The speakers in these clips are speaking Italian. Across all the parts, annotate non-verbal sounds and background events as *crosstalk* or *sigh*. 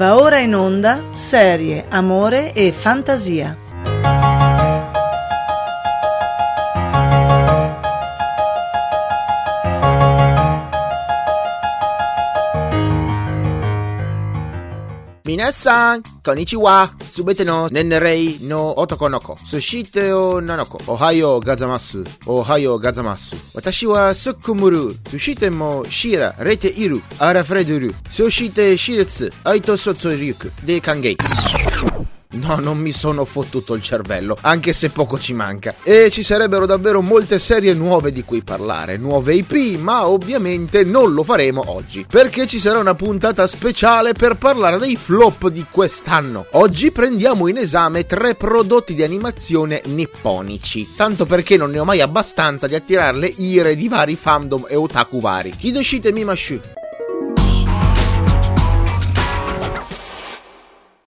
Va ora in onda serie Amore e Fantasia. さん、こんにちは。すべての年齢の男の子、そして女の子、おはようございます。おはようございます。私はすくむる、そしても知られている、あらふれてる、そして私立、愛と卒力で歓迎。No, non mi sono fottuto il cervello, anche se poco ci manca. E ci sarebbero davvero molte serie nuove di cui parlare, nuove IP, ma ovviamente non lo faremo oggi, perché ci sarà una puntata speciale per parlare dei flop di quest'anno. Oggi prendiamo in esame tre prodotti di animazione nipponici, tanto perché non ne ho mai abbastanza di attirare le ire di vari fandom e otaku vari. Kidoshite Mimashu.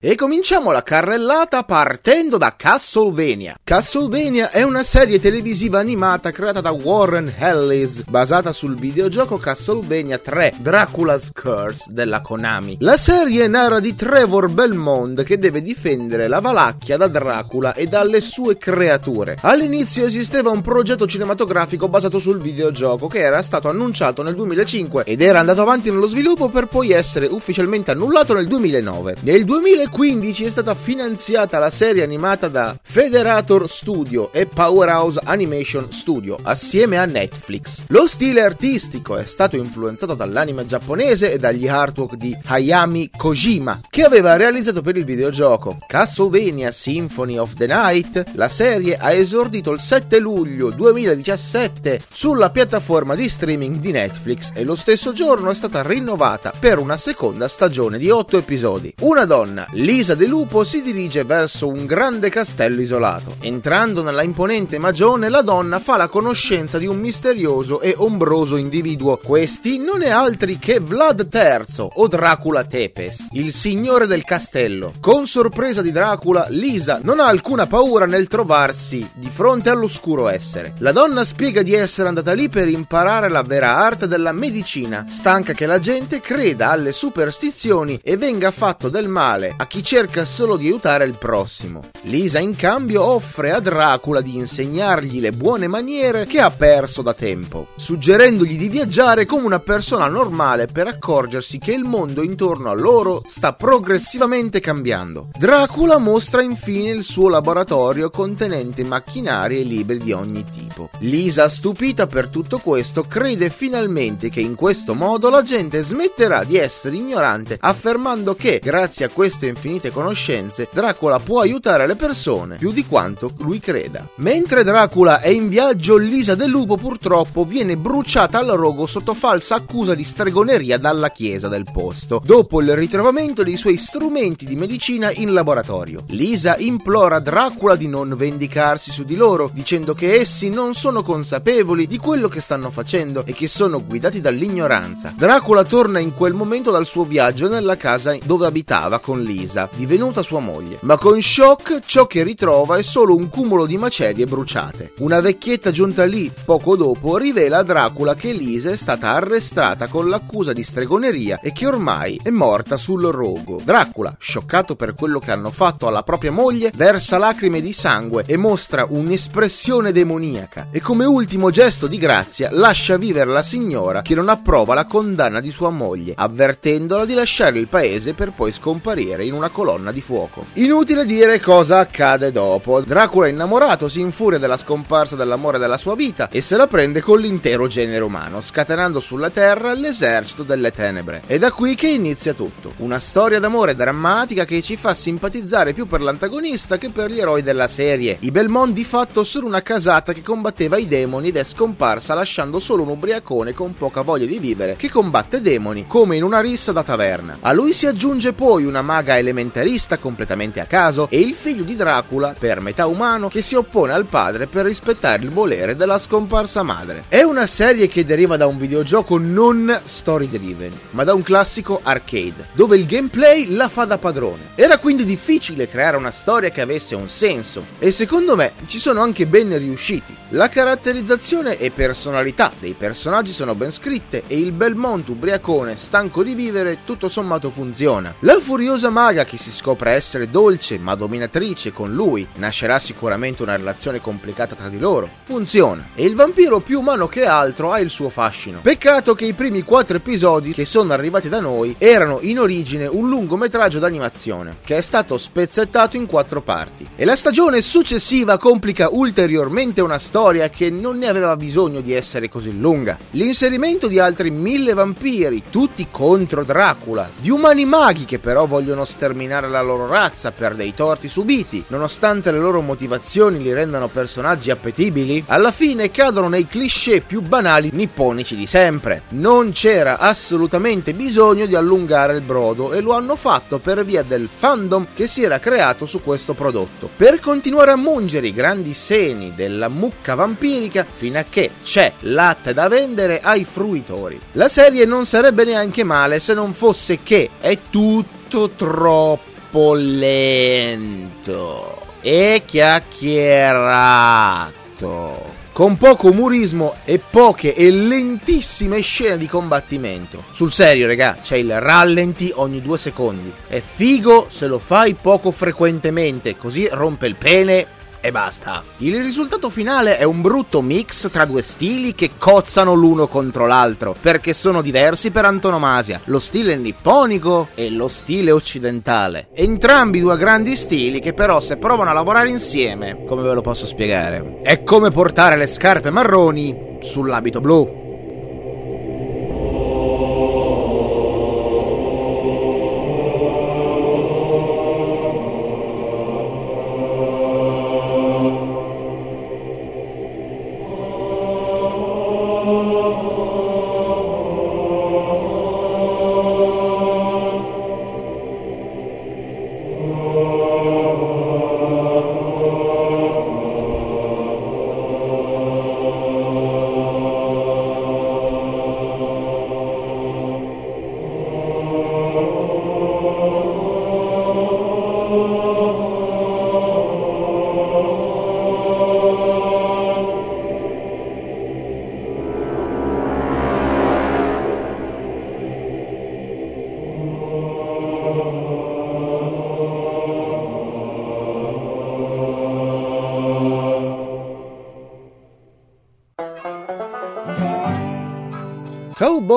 E cominciamo la carrellata partendo da Castlevania. Castlevania è una serie televisiva animata creata da Warren Ellis, basata sul videogioco Castlevania 3 Dracula's Curse della Konami. La serie narra di Trevor Belmont che deve difendere la Valacchia da Dracula e dalle sue creature. All'inizio esisteva un progetto cinematografico basato sul videogioco che era stato annunciato nel 2005 ed era andato avanti nello sviluppo per poi essere ufficialmente annullato nel 2009. Nel 2015 2015 è stata finanziata la serie animata da Federator Studio e Powerhouse Animation Studio assieme a Netflix. Lo stile artistico è stato influenzato dall'anime giapponese e dagli artwork di Hayami Kojima, che aveva realizzato per il videogioco Castlevania Symphony of the Night. La serie ha esordito il 7 luglio 2017 sulla piattaforma di streaming di Netflix e lo stesso giorno è stata rinnovata per una seconda stagione di 8 episodi. Una donna, Lisa De Lupo si dirige verso un grande castello isolato. Entrando nella imponente magione, la donna fa la conoscenza di un misterioso e ombroso individuo. Questi non è altri che Vlad III o Dracula Tepes, il signore del castello. Con sorpresa di Dracula, Lisa non ha alcuna paura nel trovarsi di fronte all'oscuro essere. La donna spiega di essere andata lì per imparare la vera arte della medicina, stanca che la gente creda alle superstizioni e venga fatto del male a chi cerca solo di aiutare il prossimo. Lisa in cambio offre a Dracula di insegnargli le buone maniere che ha perso da tempo, suggerendogli di viaggiare come una persona normale per accorgersi che il mondo intorno a loro sta progressivamente cambiando. Dracula mostra infine il suo laboratorio contenente macchinari e libri di ogni tipo. Lisa, stupita per tutto questo, crede finalmente che in questo modo la gente smetterà di essere ignorante, affermando che, grazie a questo infinite conoscenze, Dracula può aiutare le persone più di quanto lui creda. Mentre Dracula è in viaggio, Lisa del Lupo purtroppo viene bruciata al rogo sotto falsa accusa di stregoneria dalla chiesa del posto, dopo il ritrovamento dei suoi strumenti di medicina in laboratorio. Lisa implora Dracula di non vendicarsi su di loro, dicendo che essi non sono consapevoli di quello che stanno facendo e che sono guidati dall'ignoranza. Dracula torna in quel momento dal suo viaggio nella casa dove abitava con Lisa Lisa, divenuta sua moglie. Ma con Shock ciò che ritrova è solo un cumulo di macerie bruciate. Una vecchietta giunta lì poco dopo rivela a Dracula che Lisa è stata arrestata con l'accusa di stregoneria e che ormai è morta sul rogo. Dracula, scioccato per quello che hanno fatto alla propria moglie, versa lacrime di sangue e mostra un'espressione demoniaca e come ultimo gesto di grazia lascia vivere la signora che non approva la condanna di sua moglie, avvertendola di lasciare il paese per poi scomparire in una colonna di fuoco. Inutile dire cosa accade dopo. Dracula innamorato si infuria della scomparsa dell'amore della sua vita e se la prende con l'intero genere umano, scatenando sulla terra l'esercito delle tenebre. È da qui che inizia tutto. Una storia d'amore drammatica che ci fa simpatizzare più per l'antagonista che per gli eroi della serie. I Belmont di fatto sono una casata che combatteva i demoni ed è scomparsa lasciando solo un ubriacone con poca voglia di vivere che combatte demoni come in una rissa da taverna. A lui si aggiunge poi una maga elementarista completamente a caso e il figlio di Dracula, per metà umano, che si oppone al padre per rispettare il volere della scomparsa madre. È una serie che deriva da un videogioco non story driven, ma da un classico arcade, dove il gameplay la fa da padrone. Era quindi difficile creare una storia che avesse un senso e secondo me ci sono anche ben riusciti. La caratterizzazione e personalità dei personaggi sono ben scritte e il Belmont ubriacone stanco di vivere tutto sommato funziona. La furiosa maga che si scopre essere dolce ma dominatrice con lui, nascerà sicuramente una relazione complicata tra di loro, funziona. E il vampiro più umano che altro ha il suo fascino. Peccato che i primi quattro episodi che sono arrivati da noi erano in origine un lungometraggio d'animazione che è stato spezzettato in quattro parti. E la stagione successiva complica ulteriormente una storia che non ne aveva bisogno di essere così lunga. L'inserimento di altri mille vampiri, tutti contro Dracula, di umani maghi che però vogliono sterminare la loro razza per dei torti subiti, nonostante le loro motivazioni li rendano personaggi appetibili, alla fine cadono nei cliché più banali nipponici di sempre. Non c'era assolutamente bisogno di allungare il brodo e lo hanno fatto per via del fandom che si era creato su questo prodotto. Per continuare a mungere i grandi seni della mucca vampirica fino a che c'è latte da vendere ai fruitori. La serie non sarebbe neanche male se non fosse che è tutto troppo lento e chiacchierato con poco umorismo e poche e lentissime scene di combattimento. Sul serio, regà, c'è il rallenti ogni due secondi. È figo se lo fai poco frequentemente, così rompe il pene e basta. Il risultato finale è un brutto mix tra due stili che cozzano l'uno contro l'altro, perché sono diversi per antonomasia, lo stile nipponico e lo stile occidentale. Entrambi due grandi stili che però se provano a lavorare insieme, come ve lo posso spiegare? È come portare le scarpe marroni sull'abito blu.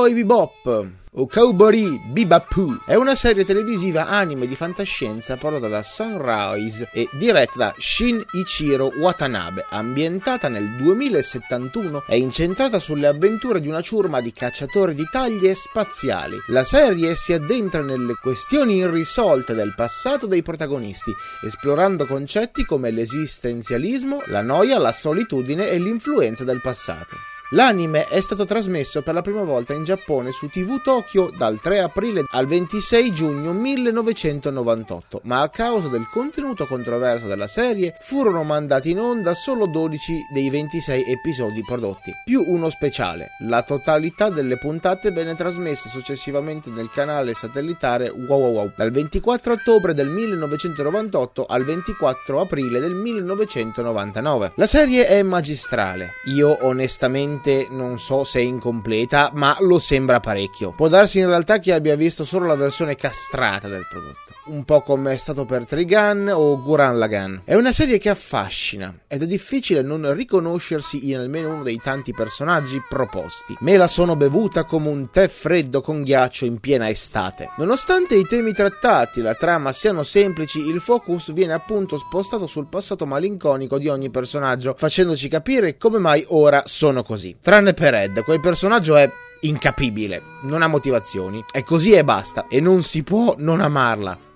Cowboy Bebop o Cowboy Bebop è una serie televisiva anime di fantascienza prodotta da Sunrise e diretta da Shinichiro Watanabe, ambientata nel 2071 e incentrata sulle avventure di una ciurma di cacciatori di taglie spaziali. La serie si addentra nelle questioni irrisolte del passato dei protagonisti, esplorando concetti come l'esistenzialismo, la noia, la solitudine e l'influenza del passato. L'anime è stato trasmesso per la prima volta in Giappone su TV Tokyo dal 3 aprile al 26 giugno 1998, ma a causa del contenuto controverso della serie furono mandati in onda solo 12 dei 26 episodi prodotti, più uno speciale. La totalità delle puntate venne trasmessa successivamente nel canale satellitare Wow Wow dal 24 ottobre del 1998 al 24 aprile del 1999. La serie è magistrale. Io onestamente onestamente non so se è incompleta, ma lo sembra parecchio. Può darsi in realtà che abbia visto solo la versione castrata del prodotto un po' come è stato per Trigun o Guran Lagan. È una serie che affascina ed è difficile non riconoscersi in almeno uno dei tanti personaggi proposti. Me la sono bevuta come un tè freddo con ghiaccio in piena estate. Nonostante i temi trattati la trama siano semplici, il focus viene appunto spostato sul passato malinconico di ogni personaggio, facendoci capire come mai ora sono così. Tranne per Ed, quel personaggio è incapibile, non ha motivazioni, è così e basta, e non si può non amarla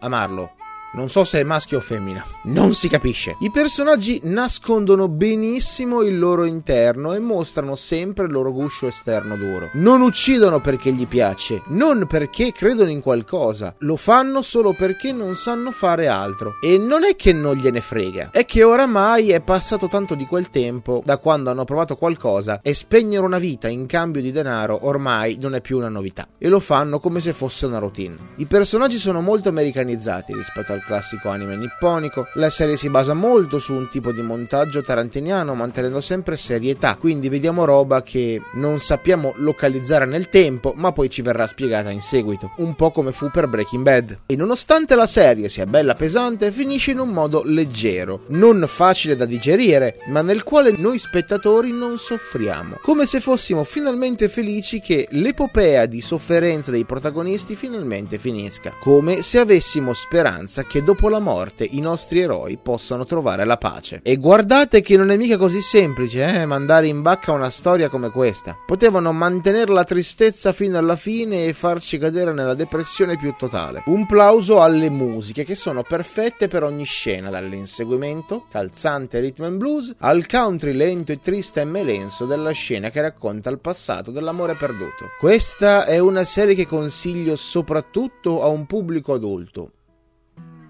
amarlo. Non so se è maschio o femmina. Non si capisce. I personaggi nascondono benissimo il loro interno e mostrano sempre il loro guscio esterno duro. Non uccidono perché gli piace, non perché credono in qualcosa. Lo fanno solo perché non sanno fare altro. E non è che non gliene frega, è che oramai è passato tanto di quel tempo da quando hanno provato qualcosa e spegnere una vita in cambio di denaro ormai non è più una novità. E lo fanno come se fosse una routine. I personaggi sono molto americanizzati rispetto al classico anime nipponico. La serie si basa molto su un tipo di montaggio tarantiniano, mantenendo sempre serietà. Quindi vediamo roba che non sappiamo localizzare nel tempo, ma poi ci verrà spiegata in seguito. Un po' come fu per Breaking Bad. E nonostante la serie sia bella pesante, finisce in un modo leggero, non facile da digerire, ma nel quale noi spettatori non soffriamo. Come se fossimo finalmente felici che l'epopea di sofferenza dei protagonisti finalmente finisca. Come se avessimo speranza che dopo la morte i nostri eroi possano trovare la pace. E guardate che non è mica così semplice, eh, mandare in bacca una storia come questa. Potevano mantenere la tristezza fino alla fine e farci cadere nella depressione più totale. Un plauso alle musiche che sono perfette per ogni scena, dall'inseguimento, calzante rhythm and blues, al country lento e triste e melenso della scena che racconta il passato dell'amore perduto. Questa è una serie che consiglio soprattutto a un pubblico adulto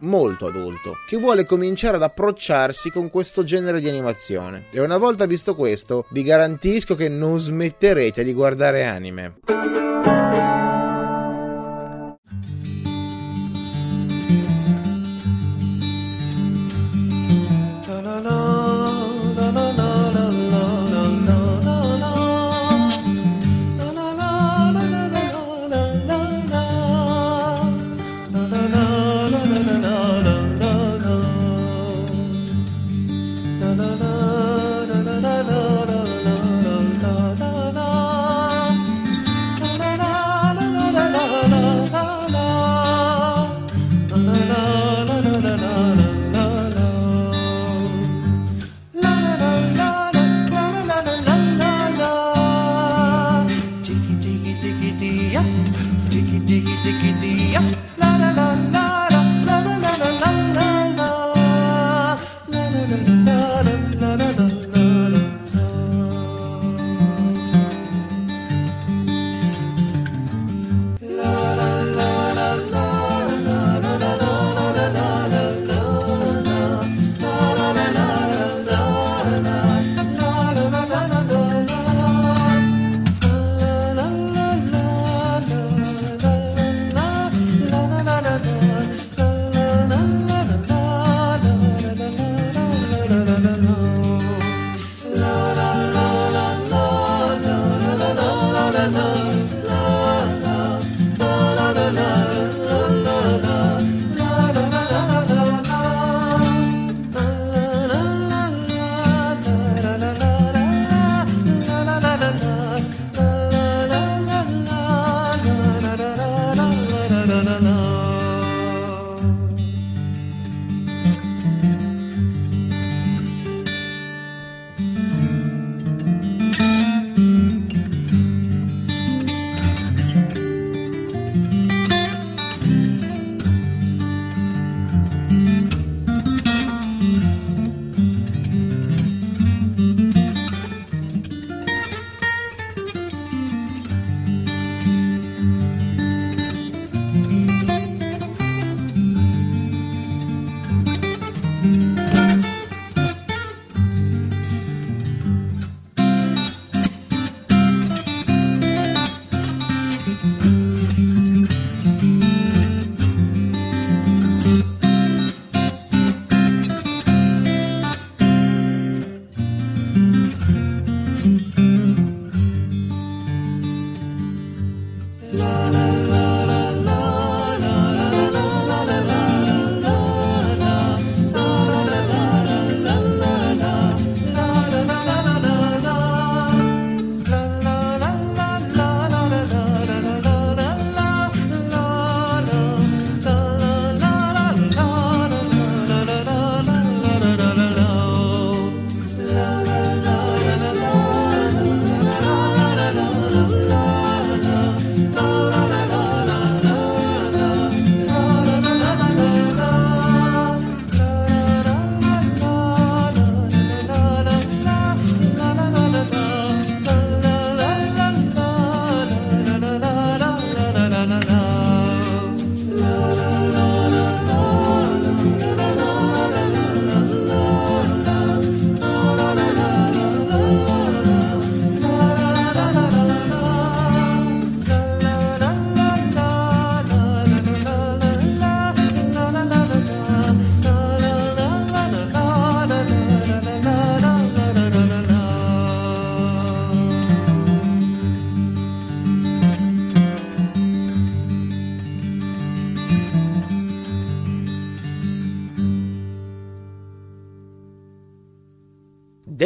molto adulto, che vuole cominciare ad approcciarsi con questo genere di animazione. E una volta visto questo, vi garantisco che non smetterete di guardare anime.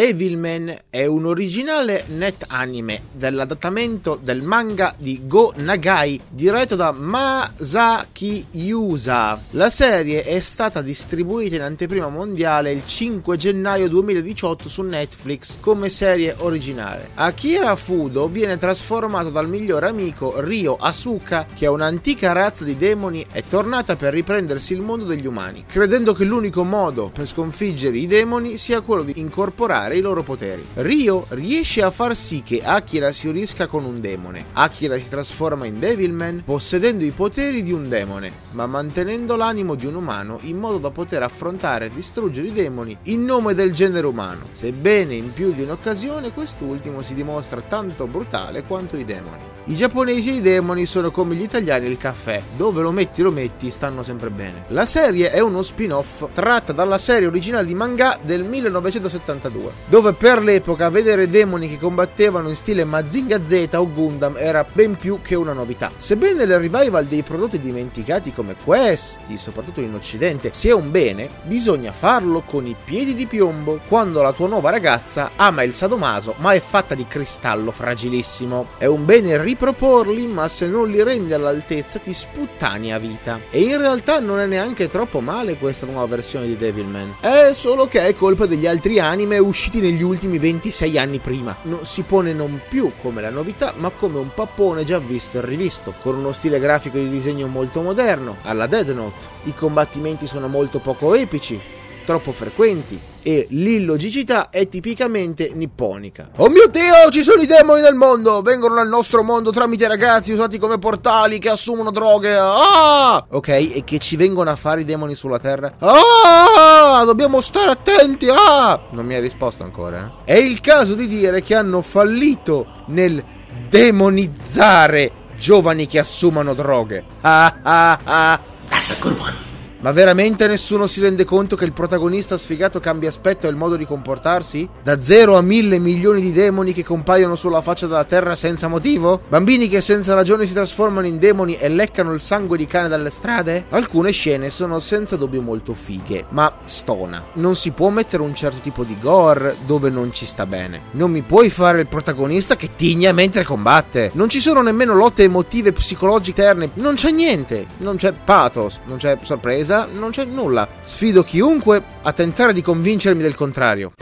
Devilman è un originale net anime dell'adattamento del manga di Go Nagai diretto da Masaki Yusa. La serie è stata distribuita in anteprima mondiale il 5 gennaio 2018 su Netflix come serie originale. Akira Fudo viene trasformato dal migliore amico Ryo Asuka, che è un'antica razza di demoni, è tornata per riprendersi il mondo degli umani, credendo che l'unico modo per sconfiggere i demoni sia quello di incorporare i loro poteri. Ryo riesce a far sì che Akira si unisca con un demone. Akira si trasforma in Devilman possedendo i poteri di un demone, ma mantenendo l'animo di un umano in modo da poter affrontare e distruggere i demoni in nome del genere umano. Sebbene in più di un'occasione quest'ultimo si dimostra tanto brutale quanto i demoni. I giapponesi e i demoni sono come gli italiani il caffè, dove lo metti lo metti stanno sempre bene. La serie è uno spin-off tratta dalla serie originale di manga del 1972, dove per l'epoca vedere demoni che combattevano in stile Mazinga Z o Gundam era ben più che una novità. Sebbene il revival dei prodotti dimenticati come questi, soprattutto in occidente, sia un bene, bisogna farlo con i piedi di piombo quando la tua nuova ragazza ama il sadomaso ma è fatta di cristallo fragilissimo. È un bene riproporli, ma se non li rendi all'altezza ti sputtani a vita. E in realtà non è neanche troppo male questa nuova versione di Devilman. È solo che è colpa degli altri anime usciti negli ultimi 26 anni prima. Non si pone non più come la novità, ma come un pappone già visto e rivisto, con uno stile grafico di disegno molto moderno, alla Dead Note. I combattimenti sono molto poco epici, troppo frequenti e l'illogicità è tipicamente nipponica. Oh mio Dio, ci sono i demoni del mondo! Vengono nel nostro mondo tramite ragazzi usati come portali che assumono droghe. Ah! Ok, e che ci vengono a fare i demoni sulla terra? Ah! Dobbiamo stare attenti! Ah! Non mi hai risposto ancora. Eh? È il caso di dire che hanno fallito nel demonizzare giovani che assumano droghe. Ah ah ah! That's a good one. Ma veramente nessuno si rende conto che il protagonista sfigato cambia aspetto e il modo di comportarsi? Da zero a mille milioni di demoni che compaiono sulla faccia della terra senza motivo? Bambini che senza ragione si trasformano in demoni e leccano il sangue di cane dalle strade? Alcune scene sono senza dubbio molto fighe, ma stona. Non si può mettere un certo tipo di gore dove non ci sta bene. Non mi puoi fare il protagonista che tigna mentre combatte. Non ci sono nemmeno lotte emotive psicologiche interne. Non c'è niente. Non c'è pathos, non c'è sorpresa non c'è nulla. Sfido chiunque a tentare di convincermi del contrario.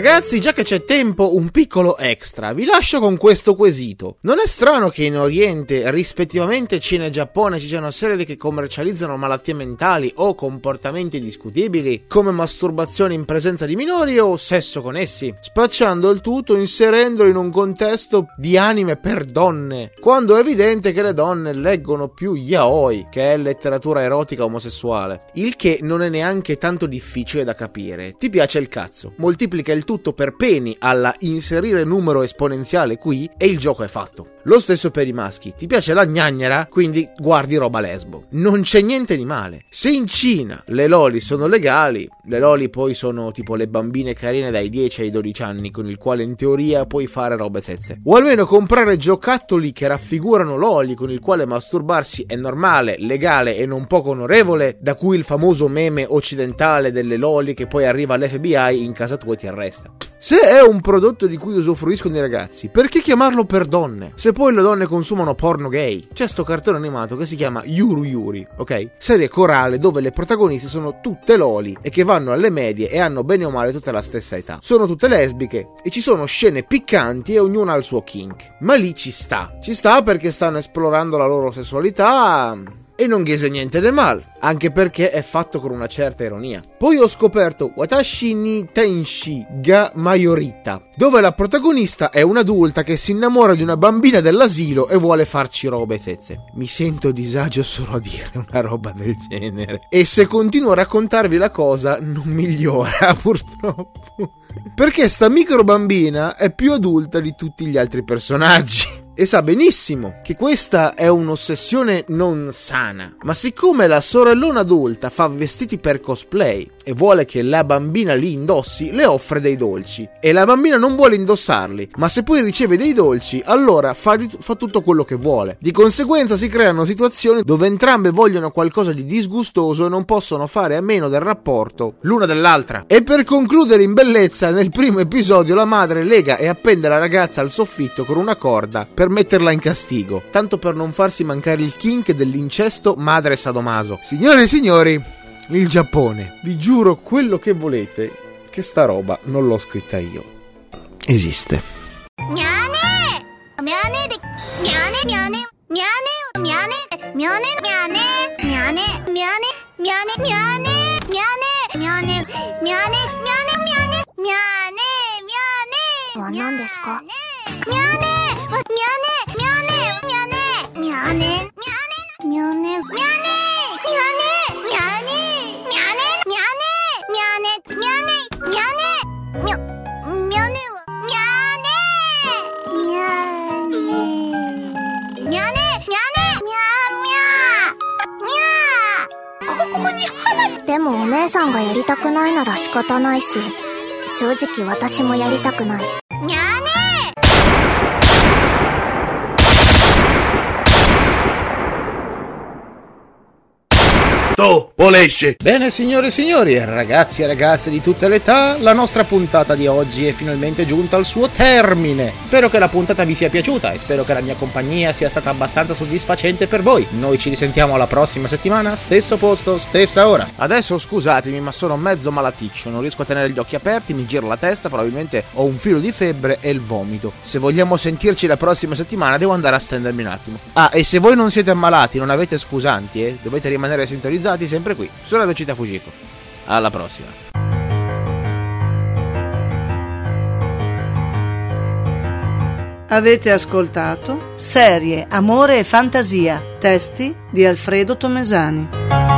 Ragazzi, già che c'è tempo, un piccolo extra. Vi lascio con questo quesito. Non è strano che in Oriente, rispettivamente Cina e Giappone, ci siano serie che commercializzano malattie mentali o comportamenti discutibili, come masturbazione in presenza di minori o sesso con essi, spacciando il tutto inserendolo in un contesto di anime per donne, quando è evidente che le donne leggono più yaoi, che è letteratura erotica omosessuale. Il che non è neanche tanto difficile da capire. Ti piace il cazzo, moltiplica il tutto per peni alla inserire numero esponenziale qui e il gioco è fatto. Lo stesso per i maschi. Ti piace la gnagnera? Quindi guardi roba lesbo. Non c'è niente di male. Se in Cina le loli sono legali, le loli poi sono tipo le bambine carine dai 10 ai 12 anni, con il quale in teoria puoi fare robe sezze. O almeno comprare giocattoli che raffigurano loli, con il quale masturbarsi è normale, legale e non poco onorevole, da cui il famoso meme occidentale delle loli che poi arriva all'FBI in casa tua e ti arresta. Se è un prodotto di cui usufruiscono i ragazzi, perché chiamarlo per donne? Se poi le donne consumano porno gay. C'è sto cartone animato che si chiama Yuru Yuri, ok? Serie corale dove le protagoniste sono tutte loli e che vanno alle medie e hanno bene o male tutta la stessa età. Sono tutte lesbiche e ci sono scene piccanti e ognuna ha il suo kink. Ma lì ci sta. Ci sta perché stanno esplorando la loro sessualità e non ghese niente di male, anche perché è fatto con una certa ironia. Poi ho scoperto Watashi ni Tenshi ga Mayorita, dove la protagonista è un'adulta che si innamora di una bambina dell'asilo e vuole farci robe tezze. Mi sento disagio solo a dire una roba del genere. E se continuo a raccontarvi la cosa non migliora *laughs* purtroppo. Perché sta micro bambina è più adulta di tutti gli altri personaggi e sa benissimo che questa è un'ossessione non sana. Ma siccome la sorellona adulta fa vestiti per cosplay e vuole che la bambina li indossi, le offre dei dolci. E la bambina non vuole indossarli, ma se poi riceve dei dolci, allora fa, fa tutto quello che vuole. Di conseguenza si creano situazioni dove entrambe vogliono qualcosa di disgustoso e non possono fare a meno del rapporto l'una dell'altra. E per concludere in bellezza, nel primo episodio la madre lega e appende la ragazza al soffitto con una corda per metterla in castigo, tanto per non farsi mancare il kink dell'incesto madre sadomaso. Signore e signori, il Giappone. Vi giuro quello che volete che sta roba non l'ho scritta io. Esiste. Miane! にゃねにゃ、にゃねは、にゃねにゃねにゃねにゃねにゃゃにゃ、ここに花でもお姉さんがやりたくないなら仕方ないし、正直私もやりたくない。Tu, Polesce! Bene signore e signori, ragazzi e ragazze di tutte le età, la nostra puntata di oggi è finalmente giunta al suo termine. Spero che la puntata vi sia piaciuta e spero che la mia compagnia sia stata abbastanza soddisfacente per voi. Noi ci risentiamo la prossima settimana, stesso posto, stessa ora. Adesso scusatemi, ma sono mezzo malaticcio, non riesco a tenere gli occhi aperti, mi giro la testa, probabilmente ho un filo di febbre e il vomito. Se vogliamo sentirci la prossima settimana devo andare a stendermi un attimo. Ah, e se voi non siete ammalati, non avete scusanti, eh, dovete rimanere sintonizzati sintonizzati sempre qui, su Radio Città Fujiko. Alla prossima. Avete ascoltato Serie, Amore e Fantasia, testi di Alfredo Tomesani.